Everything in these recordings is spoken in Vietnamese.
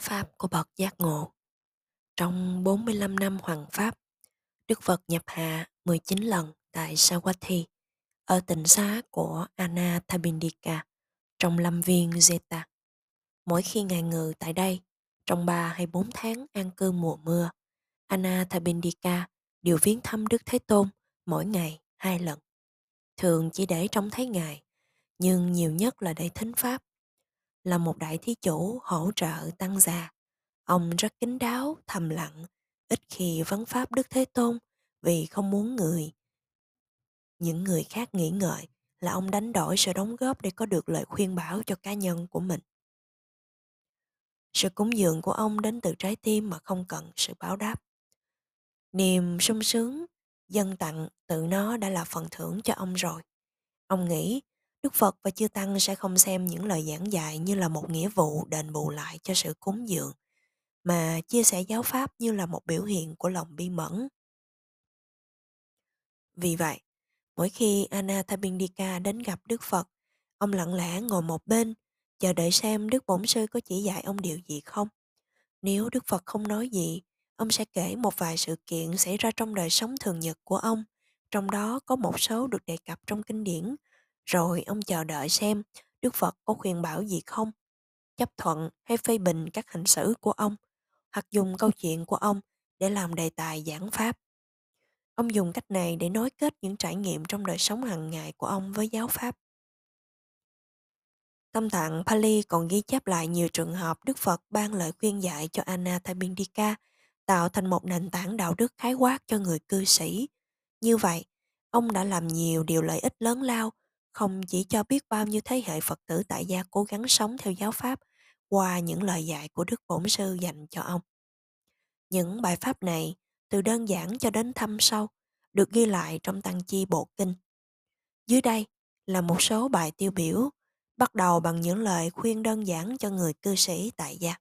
Pháp của bậc giác ngộ Trong 45 năm hoàng Pháp, Đức Phật nhập hạ 19 lần tại Sawathi, ở tỉnh xá của Anathabindika, trong lâm viên Zeta. Mỗi khi Ngài ngự tại đây, trong 3 hay 4 tháng an cư mùa mưa, Anathabindika đều viếng thăm Đức Thế Tôn mỗi ngày hai lần. Thường chỉ để trông thấy Ngài, nhưng nhiều nhất là để thính Pháp. Là một đại thí chủ hỗ trợ tăng già, ông rất kính đáo, thầm lặng, ít khi vấn pháp Đức Thế Tôn vì không muốn người những người khác nghĩ ngợi là ông đánh đổi sự đóng góp để có được lời khuyên bảo cho cá nhân của mình. Sự cúng dường của ông đến từ trái tim mà không cần sự báo đáp. Niềm sung sướng, dân tặng tự nó đã là phần thưởng cho ông rồi. Ông nghĩ Đức Phật và Chư Tăng sẽ không xem những lời giảng dạy như là một nghĩa vụ đền bù lại cho sự cúng dường, mà chia sẻ giáo pháp như là một biểu hiện của lòng bi mẫn. Vì vậy, mỗi khi Anathabindika đến gặp Đức Phật, ông lặng lẽ ngồi một bên, chờ đợi xem Đức Bổn Sư có chỉ dạy ông điều gì không. Nếu Đức Phật không nói gì, ông sẽ kể một vài sự kiện xảy ra trong đời sống thường nhật của ông, trong đó có một số được đề cập trong kinh điển, rồi ông chờ đợi xem Đức Phật có khuyên bảo gì không, chấp thuận hay phê bình các hành xử của ông, hoặc dùng câu chuyện của ông để làm đề tài giảng pháp. Ông dùng cách này để nối kết những trải nghiệm trong đời sống hàng ngày của ông với giáo pháp. Tâm tạng Pali còn ghi chép lại nhiều trường hợp Đức Phật ban lời khuyên dạy cho Anathapindika, tạo thành một nền tảng đạo đức khái quát cho người cư sĩ. Như vậy, ông đã làm nhiều điều lợi ích lớn lao, không chỉ cho biết bao nhiêu thế hệ Phật tử tại gia cố gắng sống theo giáo pháp qua những lời dạy của Đức Bổn Sư dành cho ông. Những bài pháp này, từ đơn giản cho đến thâm sâu, được ghi lại trong Tăng Chi Bộ Kinh. Dưới đây là một số bài tiêu biểu, bắt đầu bằng những lời khuyên đơn giản cho người cư sĩ tại gia.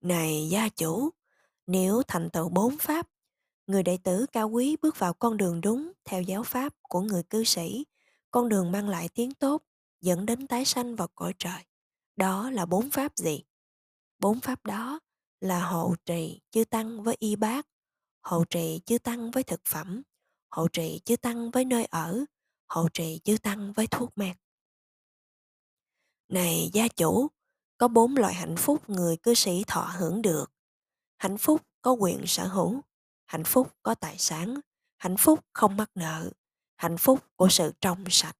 Này gia chủ, nếu thành tựu bốn pháp, người đệ tử cao quý bước vào con đường đúng theo giáo pháp của người cư sĩ, con đường mang lại tiếng tốt, dẫn đến tái sanh vào cõi trời. Đó là bốn pháp gì? Bốn pháp đó là hộ trì, chư tăng với y bác, hộ trì chư tăng với thực phẩm, hộ trì chư tăng với nơi ở, hộ trì chư tăng với thuốc men. Này gia chủ, có bốn loại hạnh phúc người cư sĩ thọ hưởng được. Hạnh phúc có quyền sở hữu, hạnh phúc có tài sản, hạnh phúc không mắc nợ, hạnh phúc của sự trong sạch.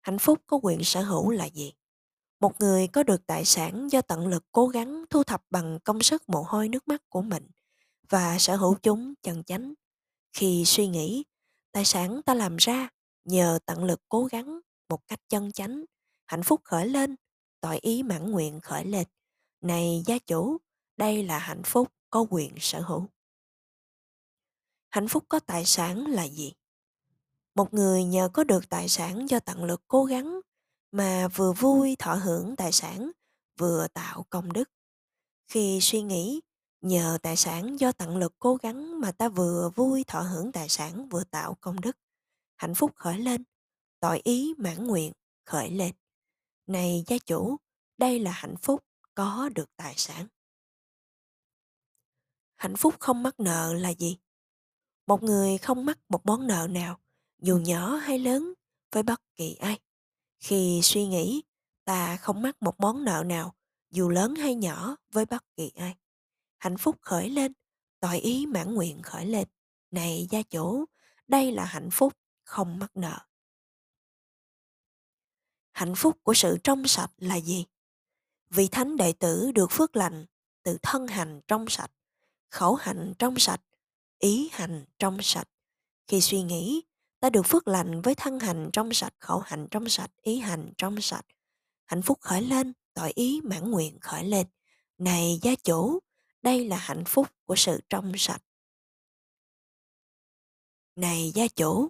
Hạnh phúc có quyền sở hữu là gì? Một người có được tài sản do tận lực cố gắng thu thập bằng công sức mồ hôi nước mắt của mình và sở hữu chúng chân chánh. Khi suy nghĩ, tài sản ta làm ra nhờ tận lực cố gắng một cách chân chánh, hạnh phúc khởi lên, tội ý mãn nguyện khởi lên. Này gia chủ, đây là hạnh phúc có quyền sở hữu. Hạnh phúc có tài sản là gì? Một người nhờ có được tài sản do tận lực cố gắng mà vừa vui thọ hưởng tài sản, vừa tạo công đức. Khi suy nghĩ, nhờ tài sản do tận lực cố gắng mà ta vừa vui thọ hưởng tài sản vừa tạo công đức, hạnh phúc khởi lên, tội ý mãn nguyện khởi lên. Này gia chủ, đây là hạnh phúc có được tài sản. Hạnh phúc không mắc nợ là gì? Một người không mắc một món nợ nào, dù nhỏ hay lớn, với bất kỳ ai. Khi suy nghĩ, ta không mắc một món nợ nào, dù lớn hay nhỏ, với bất kỳ ai. Hạnh phúc khởi lên, tội ý mãn nguyện khởi lên. Này gia chủ, đây là hạnh phúc không mắc nợ. Hạnh phúc của sự trong sạch là gì? Vị thánh đệ tử được phước lành từ thân hành trong sạch, khẩu hành trong sạch, ý hành trong sạch. Khi suy nghĩ, ta được phước lành với thân hành trong sạch, khẩu hành trong sạch, ý hành trong sạch. Hạnh phúc khởi lên, tội ý mãn nguyện khởi lên. Này gia chủ, đây là hạnh phúc của sự trong sạch. Này gia chủ,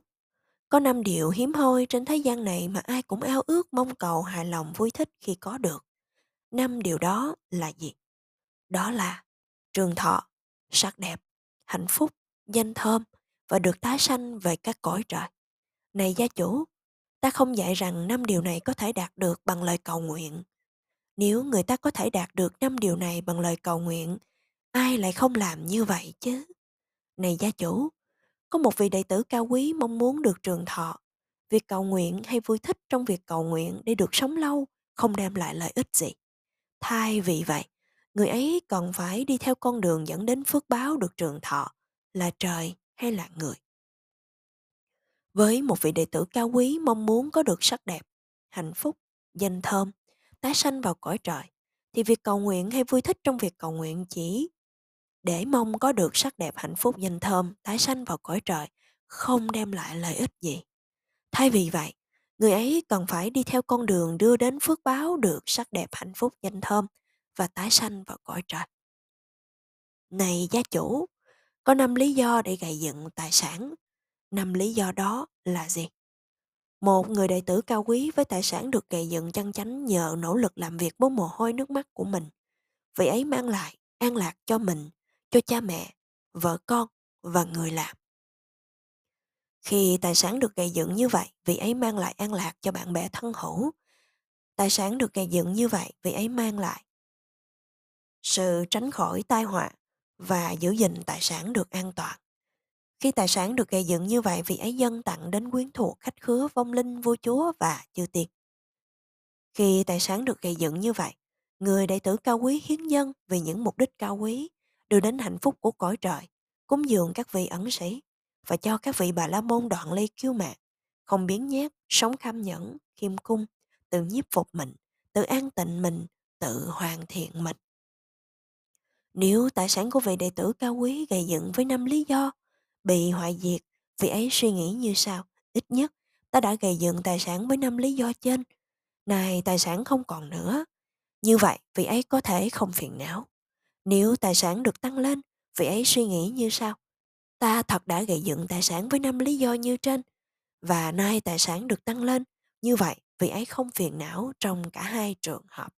có năm điều hiếm hoi trên thế gian này mà ai cũng ao ước mong cầu hài lòng vui thích khi có được. Năm điều đó là gì? Đó là trường thọ, sắc đẹp, hạnh phúc, danh thơm và được tái sanh về các cõi trời. Này gia chủ, ta không dạy rằng năm điều này có thể đạt được bằng lời cầu nguyện. Nếu người ta có thể đạt được năm điều này bằng lời cầu nguyện, ai lại không làm như vậy chứ? Này gia chủ, có một vị đệ tử cao quý mong muốn được trường thọ. Việc cầu nguyện hay vui thích trong việc cầu nguyện để được sống lâu không đem lại lợi ích gì. Thay vì vậy, người ấy còn phải đi theo con đường dẫn đến phước báo được trường thọ, là trời hay là người. Với một vị đệ tử cao quý mong muốn có được sắc đẹp, hạnh phúc, danh thơm, tái sanh vào cõi trời, thì việc cầu nguyện hay vui thích trong việc cầu nguyện chỉ để mong có được sắc đẹp hạnh phúc danh thơm tái sanh vào cõi trời không đem lại lợi ích gì. Thay vì vậy, người ấy cần phải đi theo con đường đưa đến phước báo được sắc đẹp hạnh phúc danh thơm và tái sanh vào cõi trời. Này gia chủ, có năm lý do để gây dựng tài sản. Năm lý do đó là gì? Một người đệ tử cao quý với tài sản được gây dựng chân chánh nhờ nỗ lực làm việc bố mồ hôi nước mắt của mình. Vị ấy mang lại an lạc cho mình, cho cha mẹ, vợ con và người làm. Khi tài sản được gây dựng như vậy, vị ấy mang lại an lạc cho bạn bè thân hữu. Tài sản được gây dựng như vậy, vị ấy mang lại sự tránh khỏi tai họa và giữ gìn tài sản được an toàn. Khi tài sản được gây dựng như vậy, vị ấy dân tặng đến quyến thuộc khách khứa vong linh vua chúa và chư tiên. Khi tài sản được gây dựng như vậy, người đệ tử cao quý hiến dân vì những mục đích cao quý, đưa đến hạnh phúc của cõi trời, cúng dường các vị ẩn sĩ và cho các vị bà la môn đoạn ly kiêu mạn, không biến nhát, sống kham nhẫn, khiêm cung, tự nhiếp phục mình, tự an tịnh mình, tự hoàn thiện mình. Nếu tài sản của vị đệ tử cao quý gây dựng với năm lý do, bị hoại diệt, vị ấy suy nghĩ như sau, ít nhất ta đã gây dựng tài sản với năm lý do trên, này tài sản không còn nữa. Như vậy, vị ấy có thể không phiền não. Nếu tài sản được tăng lên, vị ấy suy nghĩ như sau, ta thật đã gây dựng tài sản với năm lý do như trên, và nay tài sản được tăng lên, như vậy vị ấy không phiền não trong cả hai trường hợp.